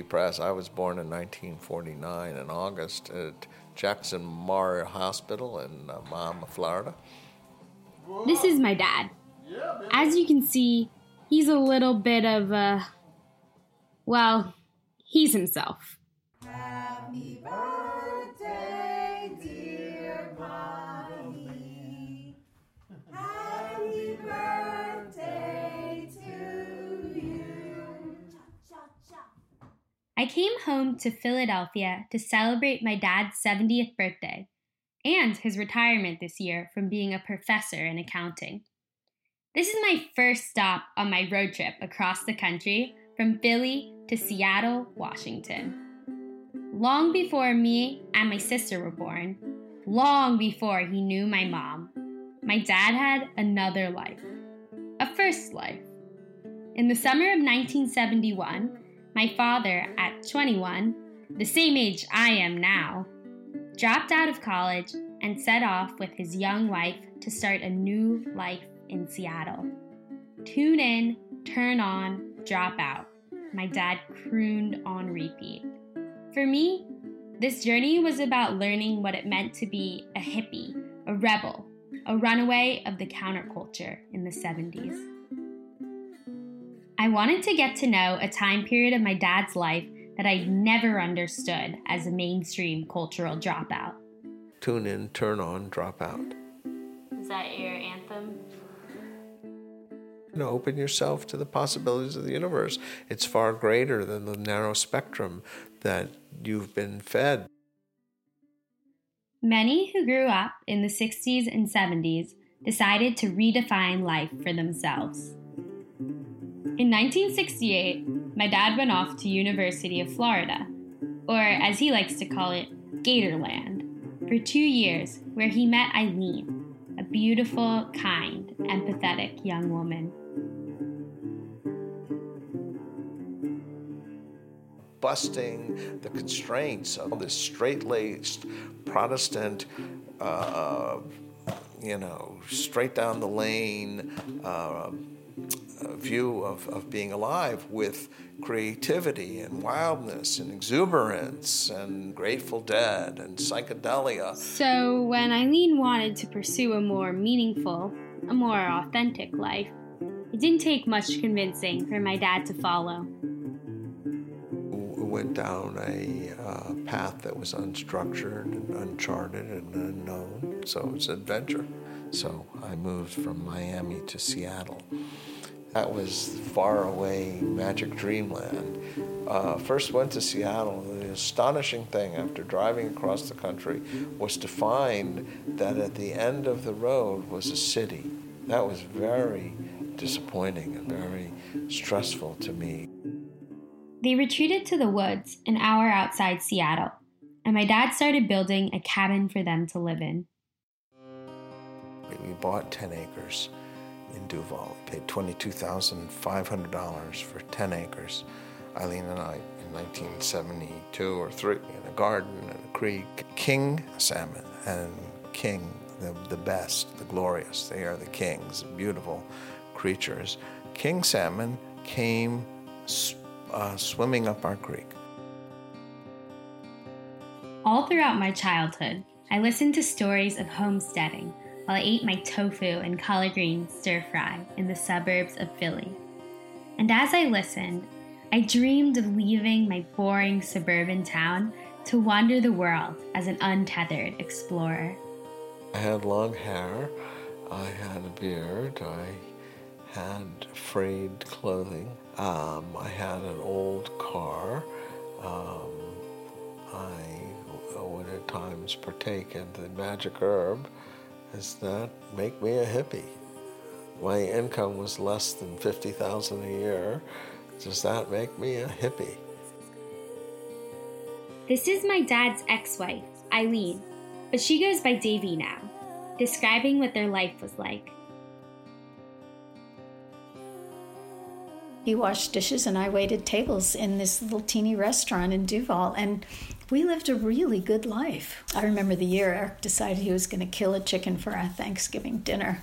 Press. I was born in 1949 in August at Jackson Memorial Hospital in uh, Miami, Florida. This is my dad. As you can see, he's a little bit of a. Well, he's himself. I came home to Philadelphia to celebrate my dad's 70th birthday and his retirement this year from being a professor in accounting. This is my first stop on my road trip across the country from Philly to Seattle, Washington. Long before me and my sister were born, long before he knew my mom, my dad had another life, a first life. In the summer of 1971, my father, at 21, the same age I am now, dropped out of college and set off with his young wife to start a new life in Seattle. Tune in, turn on, drop out. My dad crooned on repeat. For me, this journey was about learning what it meant to be a hippie, a rebel, a runaway of the counterculture in the 70s. I wanted to get to know a time period of my dad's life that I never understood as a mainstream cultural dropout. Tune in, turn on, drop out. Is that your anthem? You know, open yourself to the possibilities of the universe. It's far greater than the narrow spectrum that you've been fed. Many who grew up in the 60s and 70s decided to redefine life for themselves. In 1968, my dad went off to University of Florida, or as he likes to call it, Gatorland, for two years, where he met Eileen, a beautiful, kind, empathetic young woman. busting the constraints of this straight-laced Protestant, uh, you know, straight down the lane uh, view of, of being alive with creativity and wildness and exuberance and Grateful Dead and psychedelia. So when Eileen wanted to pursue a more meaningful, a more authentic life, it didn't take much convincing for my dad to follow We went down a uh, path that was unstructured and uncharted and unknown. So it's adventure. So I moved from Miami to Seattle. That was far away magic dreamland. Uh, first went to Seattle. The astonishing thing after driving across the country was to find that at the end of the road was a city. That was very disappointing and very stressful to me. They retreated to the woods an hour outside Seattle, and my dad started building a cabin for them to live in. We bought 10 acres in Duvall. We paid $22,500 for 10 acres. Eileen and I, in 1972 or 3, in a garden and a creek, king salmon and king, the, the best, the glorious. They are the kings, beautiful creatures. King salmon came uh, swimming up our creek. All throughout my childhood, I listened to stories of homesteading while I ate my tofu and collard green stir fry in the suburbs of Philly. And as I listened, I dreamed of leaving my boring suburban town to wander the world as an untethered explorer. I had long hair, I had a beard, I had frayed clothing. Um, I had an old car. Um, I would at times partake in the magic herb. Does that make me a hippie? My income was less than 50000 a year. Does that make me a hippie? This is my dad's ex wife, Eileen, but she goes by Davy now, describing what their life was like. He washed dishes and I waited tables in this little teeny restaurant in Duvall. And we lived a really good life. I remember the year Eric decided he was going to kill a chicken for our Thanksgiving dinner.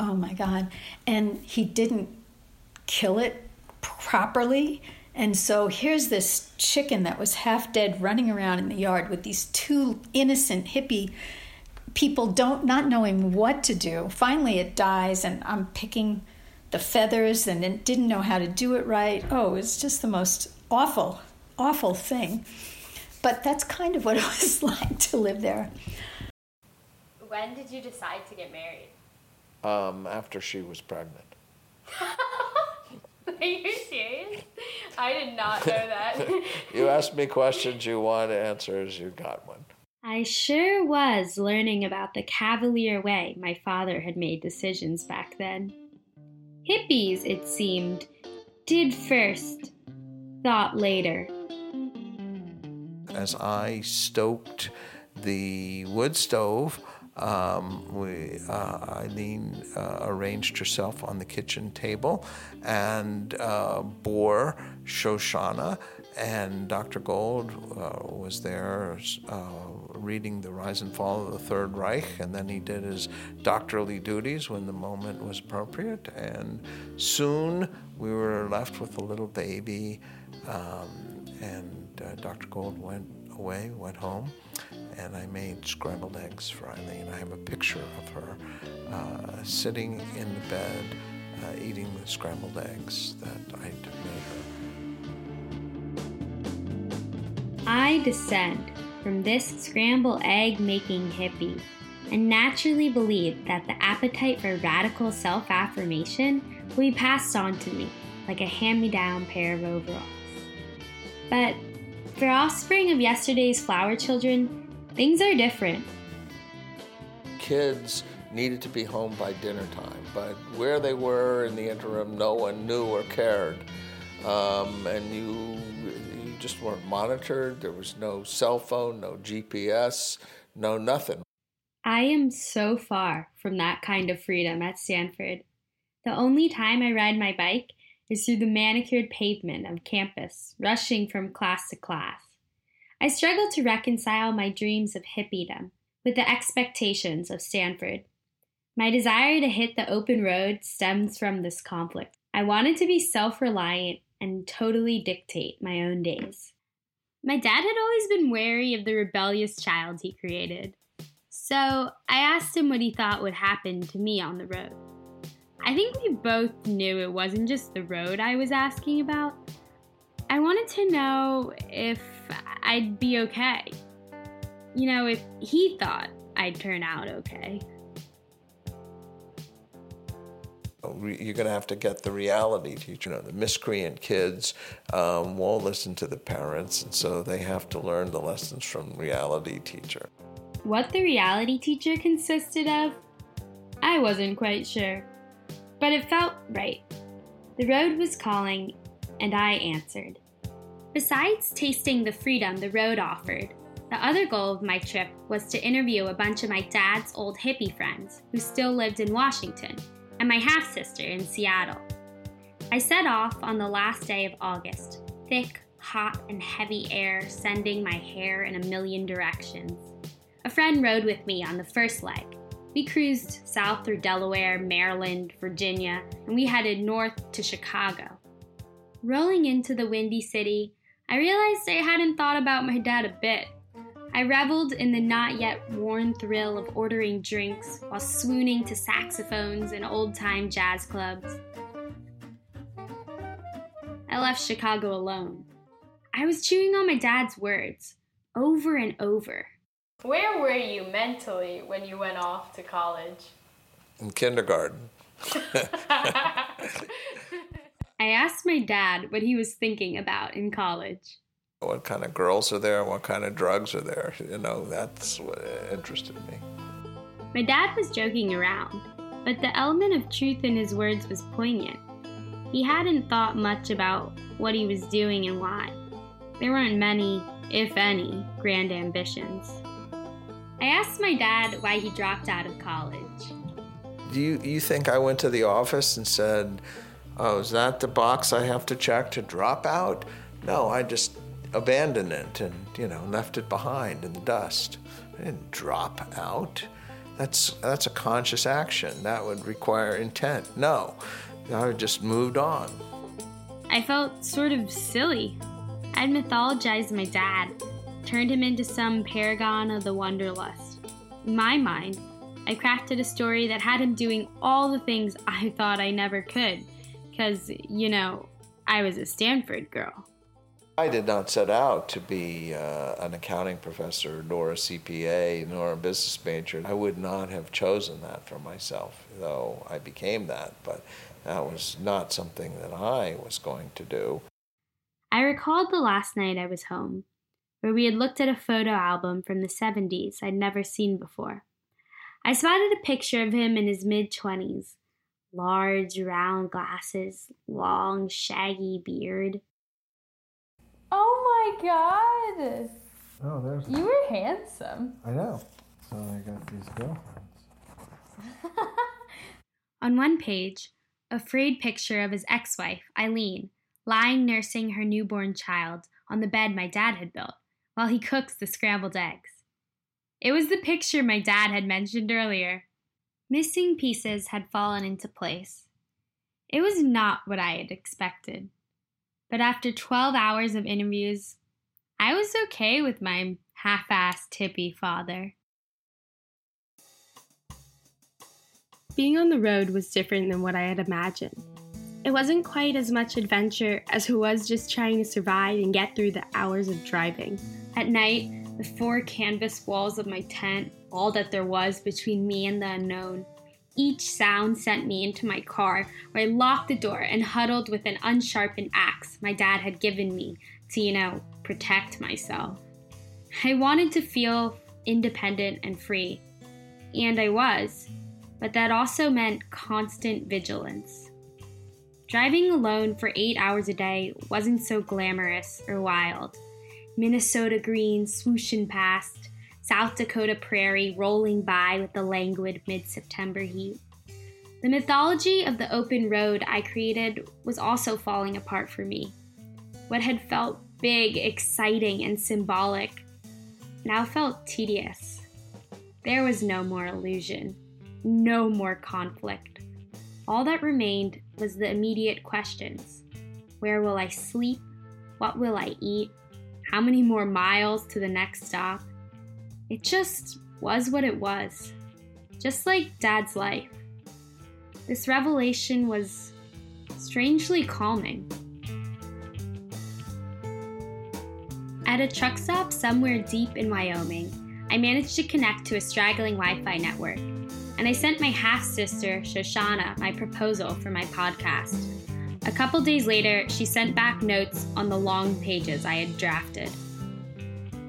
Oh my God. And he didn't kill it properly. And so here's this chicken that was half dead running around in the yard with these two innocent hippie people don't not knowing what to do. Finally it dies and I'm picking the feathers and didn't know how to do it right. Oh, it's just the most awful, awful thing. But that's kind of what it was like to live there. When did you decide to get married? Um, after she was pregnant. Are you serious? I did not know that. you asked me questions, you want answers, you got one. I sure was learning about the cavalier way my father had made decisions back then. Hippies, it seemed, did first, thought later. As I stoked the wood stove, um, we, uh, Eileen uh, arranged herself on the kitchen table and uh, bore Shoshana, and Dr. Gold uh, was there uh, reading The Rise and Fall of the Third Reich, and then he did his doctorly duties when the moment was appropriate. And soon we were left with a little baby, um, and uh, Dr. Gold went away, went home and I made scrambled eggs for Eileen. I have a picture of her uh, sitting in the bed uh, eating the scrambled eggs that I'd made her. I descend from this scrambled egg making hippie and naturally believe that the appetite for radical self affirmation will be passed on to me like a hand me down pair of overalls. But for offspring of yesterday's flower children, Things are different. Kids needed to be home by dinner time, but where they were in the interim, no one knew or cared. Um, and you, you just weren't monitored. There was no cell phone, no GPS, no nothing. I am so far from that kind of freedom at Stanford. The only time I ride my bike is through the manicured pavement of campus, rushing from class to class. I struggle to reconcile my dreams of hippiedom with the expectations of Stanford. My desire to hit the open road stems from this conflict. I wanted to be self reliant and totally dictate my own days. My dad had always been wary of the rebellious child he created, so I asked him what he thought would happen to me on the road. I think we both knew it wasn't just the road I was asking about. I wanted to know if I'd be okay. You know, if he thought I'd turn out okay. Oh, you're going to have to get the reality teacher. You know, the miscreant kids um, won't listen to the parents, and so they have to learn the lessons from reality teacher. What the reality teacher consisted of, I wasn't quite sure, but it felt right. The road was calling, and I answered. Besides tasting the freedom the road offered, the other goal of my trip was to interview a bunch of my dad's old hippie friends who still lived in Washington and my half sister in Seattle. I set off on the last day of August, thick, hot, and heavy air sending my hair in a million directions. A friend rode with me on the first leg. We cruised south through Delaware, Maryland, Virginia, and we headed north to Chicago. Rolling into the Windy City, I realized I hadn't thought about my dad a bit. I reveled in the not yet worn thrill of ordering drinks while swooning to saxophones and old time jazz clubs. I left Chicago alone. I was chewing on my dad's words over and over. Where were you mentally when you went off to college? In kindergarten. I asked my dad what he was thinking about in college. What kind of girls are there? What kind of drugs are there? You know, that's what interested me. My dad was joking around, but the element of truth in his words was poignant. He hadn't thought much about what he was doing and why. There weren't many, if any, grand ambitions. I asked my dad why he dropped out of college. Do you, you think I went to the office and said, oh, is that the box I have to check to drop out? No, I just abandoned it and, you know, left it behind in the dust. I didn't drop out. That's, that's a conscious action. That would require intent. No, I just moved on. I felt sort of silly. I'd mythologized my dad, turned him into some paragon of the wanderlust. In my mind, I crafted a story that had him doing all the things I thought I never could, because, you know, I was a Stanford girl. I did not set out to be uh, an accounting professor, nor a CPA, nor a business major. I would not have chosen that for myself, though I became that, but that was not something that I was going to do. I recalled the last night I was home, where we had looked at a photo album from the 70s I'd never seen before. I spotted a picture of him in his mid 20s large, round glasses, long, shaggy beard. Oh my god! Oh, there's. You were handsome. I know. So I got these girlfriends. On one page, a frayed picture of his ex wife, Eileen, lying nursing her newborn child on the bed my dad had built while he cooks the scrambled eggs. It was the picture my dad had mentioned earlier. Missing pieces had fallen into place. It was not what I had expected. But after 12 hours of interviews, I was okay with my half assed hippie father. Being on the road was different than what I had imagined. It wasn't quite as much adventure as it was just trying to survive and get through the hours of driving. At night, the four canvas walls of my tent, all that there was between me and the unknown. Each sound sent me into my car, where I locked the door and huddled with an unsharpened axe my dad had given me to, you know, protect myself. I wanted to feel independent and free, and I was, but that also meant constant vigilance. Driving alone for eight hours a day wasn't so glamorous or wild. Minnesota green swooshing past, South Dakota prairie rolling by with the languid mid September heat. The mythology of the open road I created was also falling apart for me. What had felt big, exciting, and symbolic now felt tedious. There was no more illusion, no more conflict. All that remained was the immediate questions Where will I sleep? What will I eat? How many more miles to the next stop? It just was what it was, just like Dad's life. This revelation was strangely calming. At a truck stop somewhere deep in Wyoming, I managed to connect to a straggling Wi Fi network, and I sent my half sister, Shoshana, my proposal for my podcast. A couple days later, she sent back notes on the long pages I had drafted.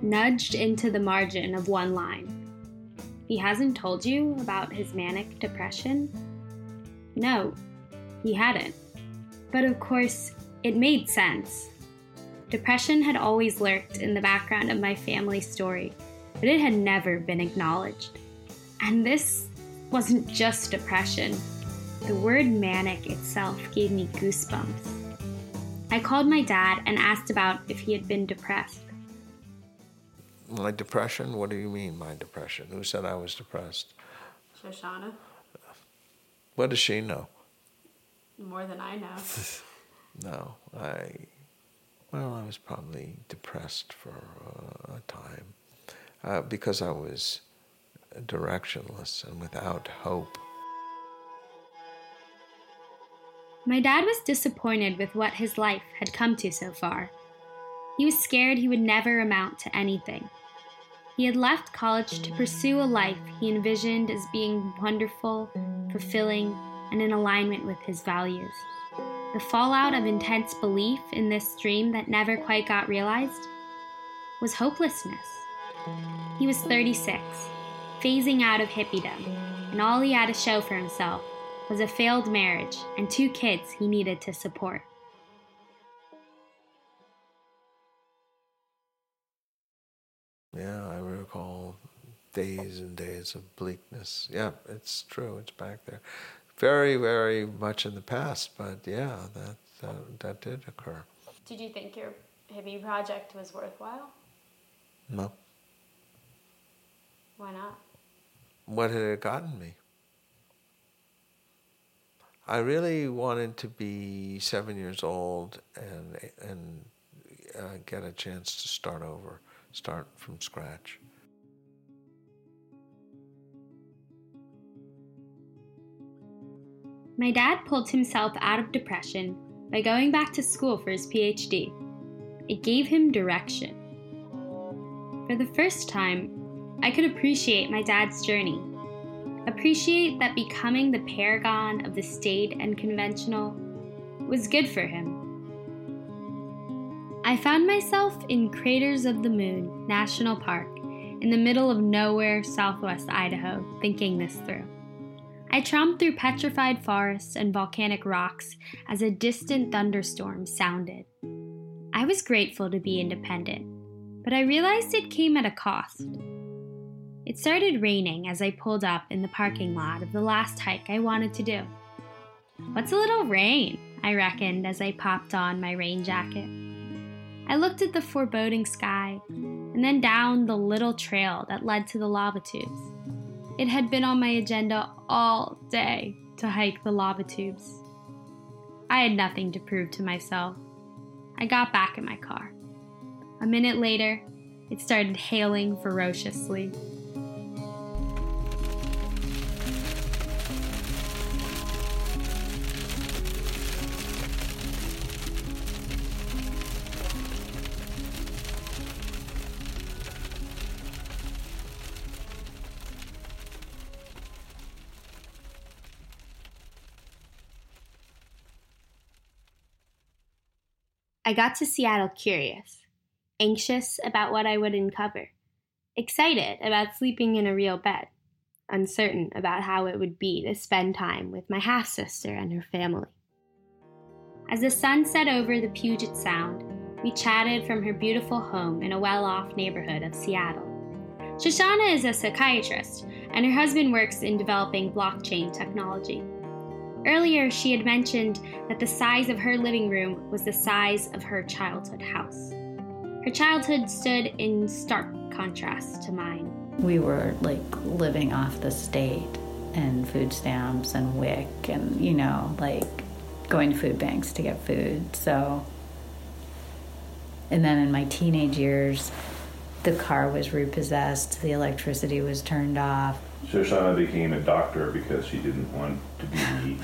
Nudged into the margin of one line. He hasn't told you about his manic depression? No, he hadn't. But of course, it made sense. Depression had always lurked in the background of my family story, but it had never been acknowledged. And this wasn't just depression. The word manic itself gave me goosebumps. I called my dad and asked about if he had been depressed. My depression? What do you mean, my depression? Who said I was depressed? Shoshana, What does she know? more than I know. No, I. Well, I was probably depressed for uh, a time uh, because I was directionless and without hope. My dad was disappointed with what his life had come to so far. He was scared he would never amount to anything. He had left college to pursue a life he envisioned as being wonderful, fulfilling, and in alignment with his values. The fallout of intense belief in this dream that never quite got realized was hopelessness. He was 36, phasing out of hippiedom, and all he had to show for himself was a failed marriage and two kids he needed to support. Yeah, I recall days and days of bleakness. Yeah, it's true. It's back there. Very, very much in the past, but yeah, that that, that did occur. Did you think your hippie project was worthwhile? No, Why not? what had it gotten me? I really wanted to be seven years old and and uh, get a chance to start over, start from scratch. My dad pulled himself out of depression by going back to school for his PhD. It gave him direction. For the first time, I could appreciate my dad's journey. Appreciate that becoming the paragon of the staid and conventional was good for him. I found myself in Craters of the Moon National Park in the middle of nowhere, southwest Idaho, thinking this through. I tromped through petrified forests and volcanic rocks as a distant thunderstorm sounded. I was grateful to be independent, but I realized it came at a cost. It started raining as I pulled up in the parking lot of the last hike I wanted to do. What's a little rain? I reckoned as I popped on my rain jacket. I looked at the foreboding sky and then down the little trail that led to the lava tubes. It had been on my agenda all day to hike the lava tubes. I had nothing to prove to myself. I got back in my car. A minute later, it started hailing ferociously. I got to Seattle curious, anxious about what I would uncover, excited about sleeping in a real bed, uncertain about how it would be to spend time with my half sister and her family. As the sun set over the Puget Sound, we chatted from her beautiful home in a well off neighborhood of Seattle. Shoshana is a psychiatrist, and her husband works in developing blockchain technology. Earlier, she had mentioned that the size of her living room was the size of her childhood house. Her childhood stood in stark contrast to mine. We were like living off the state and food stamps and WIC and, you know, like going to food banks to get food. So, and then in my teenage years, the car was repossessed, the electricity was turned off. Shoshana became a doctor because she didn't want to be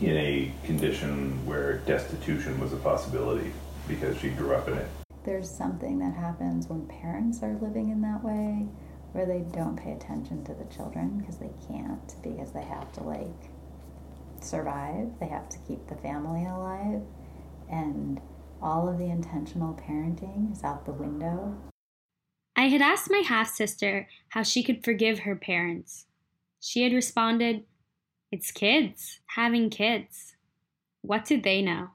in a condition where destitution was a possibility because she grew up in it. There's something that happens when parents are living in that way where they don't pay attention to the children because they can't because they have to like survive, they have to keep the family alive and all of the intentional parenting is out the window. I had asked my half sister how she could forgive her parents. She had responded, It's kids, having kids. What did they know?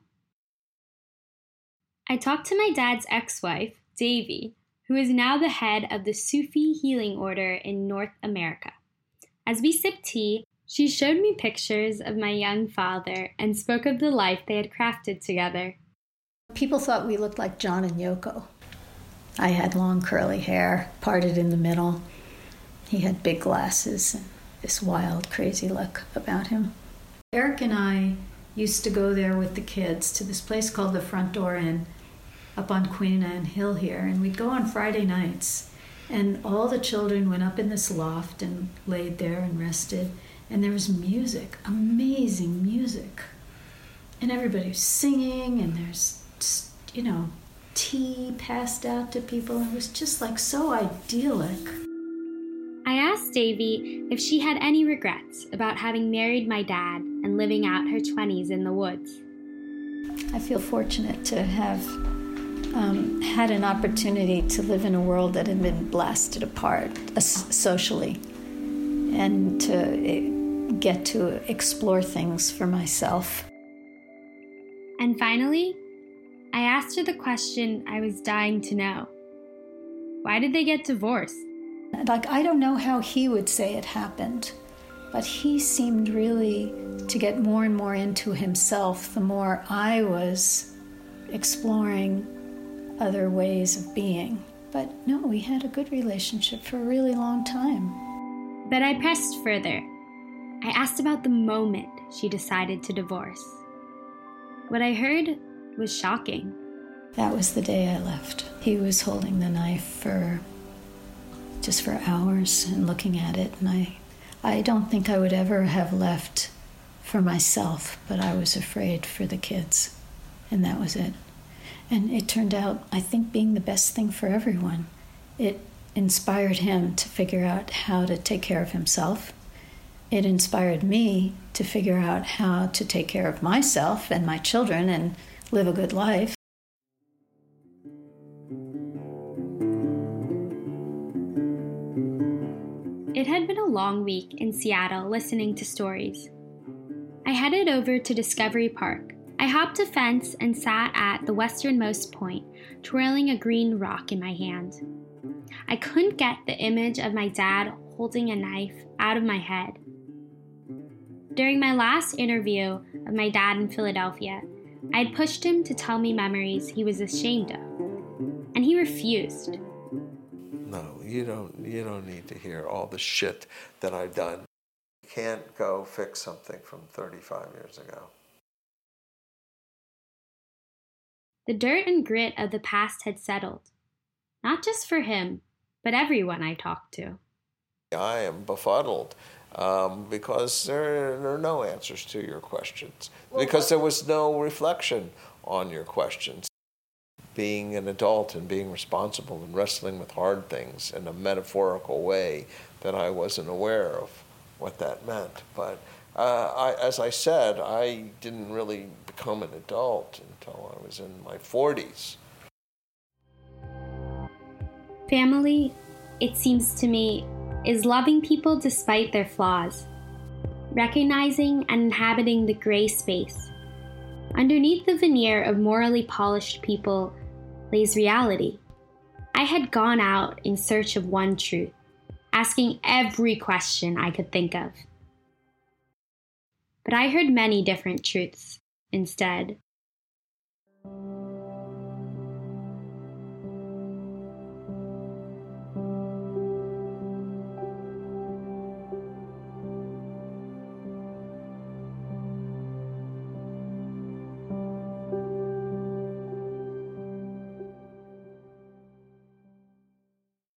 I talked to my dad's ex wife, Davy, who is now the head of the Sufi healing order in North America. As we sipped tea, she showed me pictures of my young father and spoke of the life they had crafted together. People thought we looked like John and Yoko. I had long curly hair, parted in the middle. He had big glasses and this wild, crazy look about him. Eric and I used to go there with the kids to this place called the Front Door Inn up on Queen Anne Hill here, and we'd go on Friday nights. And all the children went up in this loft and laid there and rested. And there was music, amazing music. And everybody was singing, and there's, you know, tea passed out to people. It was just like so idyllic. Asked Davy if she had any regrets about having married my dad and living out her 20s in the woods. I feel fortunate to have um, had an opportunity to live in a world that had been blasted apart uh, socially and to uh, get to explore things for myself. And finally, I asked her the question I was dying to know Why did they get divorced? Like, I don't know how he would say it happened, but he seemed really to get more and more into himself the more I was exploring other ways of being. But no, we had a good relationship for a really long time. But I pressed further. I asked about the moment she decided to divorce. What I heard was shocking. That was the day I left. He was holding the knife for just for hours and looking at it and I I don't think I would ever have left for myself, but I was afraid for the kids. And that was it. And it turned out, I think, being the best thing for everyone. It inspired him to figure out how to take care of himself. It inspired me to figure out how to take care of myself and my children and live a good life. Long week in Seattle listening to stories. I headed over to Discovery Park. I hopped a fence and sat at the westernmost point, twirling a green rock in my hand. I couldn't get the image of my dad holding a knife out of my head. During my last interview of my dad in Philadelphia, I had pushed him to tell me memories he was ashamed of, and he refused. No, you don't. You don't need to hear all the shit that I've done. You can't go fix something from 35 years ago. The dirt and grit of the past had settled, not just for him, but everyone I talked to. I am befuddled um, because there, there, are no answers to your questions, because there was no reflection on your questions. Being an adult and being responsible and wrestling with hard things in a metaphorical way that I wasn't aware of what that meant. But uh, I, as I said, I didn't really become an adult until I was in my 40s. Family, it seems to me, is loving people despite their flaws, recognizing and inhabiting the gray space. Underneath the veneer of morally polished people lays reality. I had gone out in search of one truth, asking every question I could think of. But I heard many different truths instead.